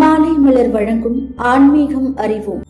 மாலை மலர் வழங்கும் ஆன்மீகம் அறிவோம்.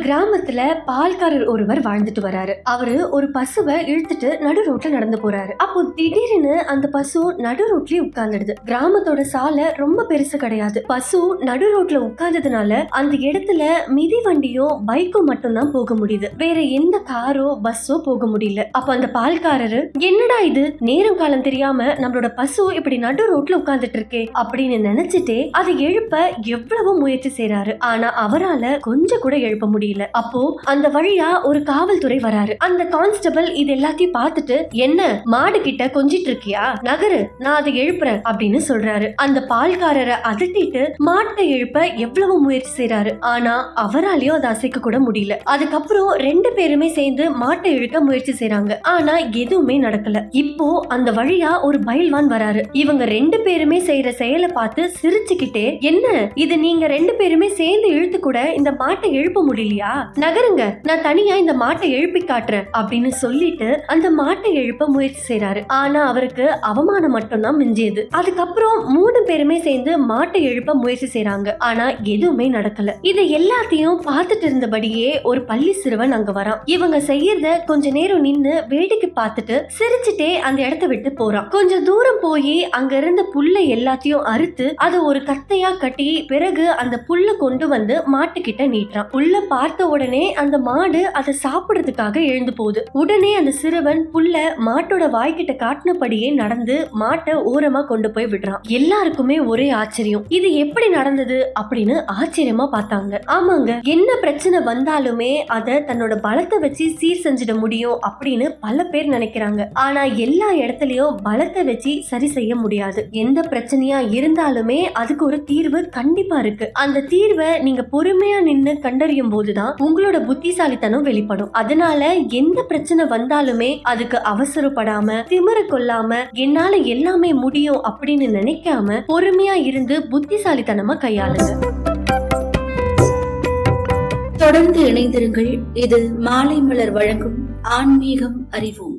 கிராமத்துல பால்காரர் ஒருவர் வாழ்ந்துட்டு வராரு. அவரு ஒரு பசுவை இழுத்துட்டு நடு ரோட்ல நடந்து போறாரு. அப்போ திடீர்னு அந்த பசு நடு ரோட்லயே உட்கார்ந்துடுது. கிராமத்தோட சாலை ரொம்ப பெருசு கிடையாது. பசு நடு ரோட்ல உட்கார்ந்ததுனால அந்த இடத்துல மிதி வண்டியும் பைக்கும் மட்டும்தான் போக முடியுது. வேற எந்த காரோ பஸ்ஸோ போக முடியல. அப்ப அந்த பால்காரரு என்னடா இது? நேரம் காலம் தெரியாம நம்மளோட பசு இப்படி நடு ரோட்ல உட்கார்ந்துட்டு இருக்கே. அப்படின்னு நினைச்சிட்டே அதை எழுப்ப எவ்வளவோ முயற்சி செய்யறாரு ஆனா அவரால கொஞ்சம் கூட எழுப்ப முடியும் தெரியல. அப்போ அந்த வழியா ஒரு காவல்துறை வராரு. அந்த கான்ஸ்டபிள் இது எல்லாத்தையும் பார்த்துட்டு என்ன மாடு கிட்ட கொஞ்சிட்டு இருக்கியா நகரு நான் அதை எழுப்புறேன் அப்படின்னு சொல்றாரு. அந்த பால்காரரை அதட்டிட்டு மாட்டை எழுப்ப எவ்வளவு முயற்சி செய்றாரு. ஆனா அவராலையும் அதை அசைக்க கூட முடியல. அதுக்கப்புறம் ரெண்டு பேருமே சேர்ந்து மாட்டை இழுக்க முயற்சி செய்யறாங்க ஆனா எதுவுமே நடக்கல. இப்போ அந்த வழியா ஒரு பயில்வான் வராரு. இவங்க ரெண்டு பேருமே செய்யற செயலை பார்த்து சிரிச்சுக்கிட்டே என்ன இது நீங்க ரெண்டு பேருமே சேர்ந்து இழுத்து கூட இந்த மாட்டை எழுப்ப முடியலையா? நகருங்க நான் தனியா இந்த மாட்டை எழுப்பி காட்டுறேன் அப்படின்னு சொல்லிட்டு அந்த மாட்டை எழுப்ப முயற்சி செய்றாரு. ஆனா அவருக்கு அவமானம் மட்டும்தான் மிஞ்சியது. அதுக்கப்புறம் மூணு பேருமே சேர்ந்து மாட்டை எழுப்ப முயற்சி செய்யறாங்க ஆனா எதுவுமே நடக்கல. இதை எல்லாத்தையும் பார்த்துட்டு இருந்தபடியே ஒரு பள்ளி சிறுவன் அங்க வரான். இவங்க செய்யறத கொஞ்ச நேரம் நின்னு வேடிக்கை பார்த்துட்டு சிரிச்சுட்டே அந்த இடத்த விட்டு போறான். கொஞ்சம் தூரம் போய் அங்க இருந்த புல்லை எல்லாத்தையும் அறுத்து அதை ஒரு கத்தையா கட்டி பிறகு அந்த புல்ல கொண்டு வந்து மாட்டுக்கிட்ட நீட்டுறான். புல்ல பார்த்து உடனே அந்த மாடு அதை சாப்பிடுறதுக்காக எழுந்து போகுது. உடனே அந்த சிறுவன் புல்ல மாட்டோட வாய்க்கிட்ட காட்டினபடியே நடந்து மாட்டை ஓரமா கொண்டு போய் விடுறான். எல்லாருக்குமே ஒரே ஆச்சரியம். இது எப்படி நடந்தது அப்படின்னு ஆச்சரியமா பார்த்தாங்க. ஆமாங்க என்ன பிரச்சனை வந்தாலுமே அதை தன்னோட பலத்தை வச்சு சீர் செஞ்சிட முடியும் அப்படின்னு பல பேர் நினைக்கிறாங்க. ஆனா எல்லா இடத்துலயும் பலத்தை வச்சு சரி செய்ய முடியாது. எந்த பிரச்சனையா இருந்தாலுமே அதுக்கு ஒரு தீர்வு கண்டிப்பா இருக்கு. அந்த தீர்வை நீங்க பொறுமையா நின்னு கண்டறியும் போதுதான். உங்களோட புத்திசாலித்தனம் வெளிப்படும். அதனால எந்த பிரச்சனை வந்தாலுமே அதுக்கு அவசரப்படாம திமிர கொள்ளாம என்னால எல்லாமே முடியும் அப்படின்னு நினைக்காம பொறுமையா இருந்து புத்திசாலித்தனமா கையாளுங்க. தொடர்ந்து இணைந்திருங்கள். இது மாலை மலர் வழங்கும் ஆன்மீகம் அறிவோம்.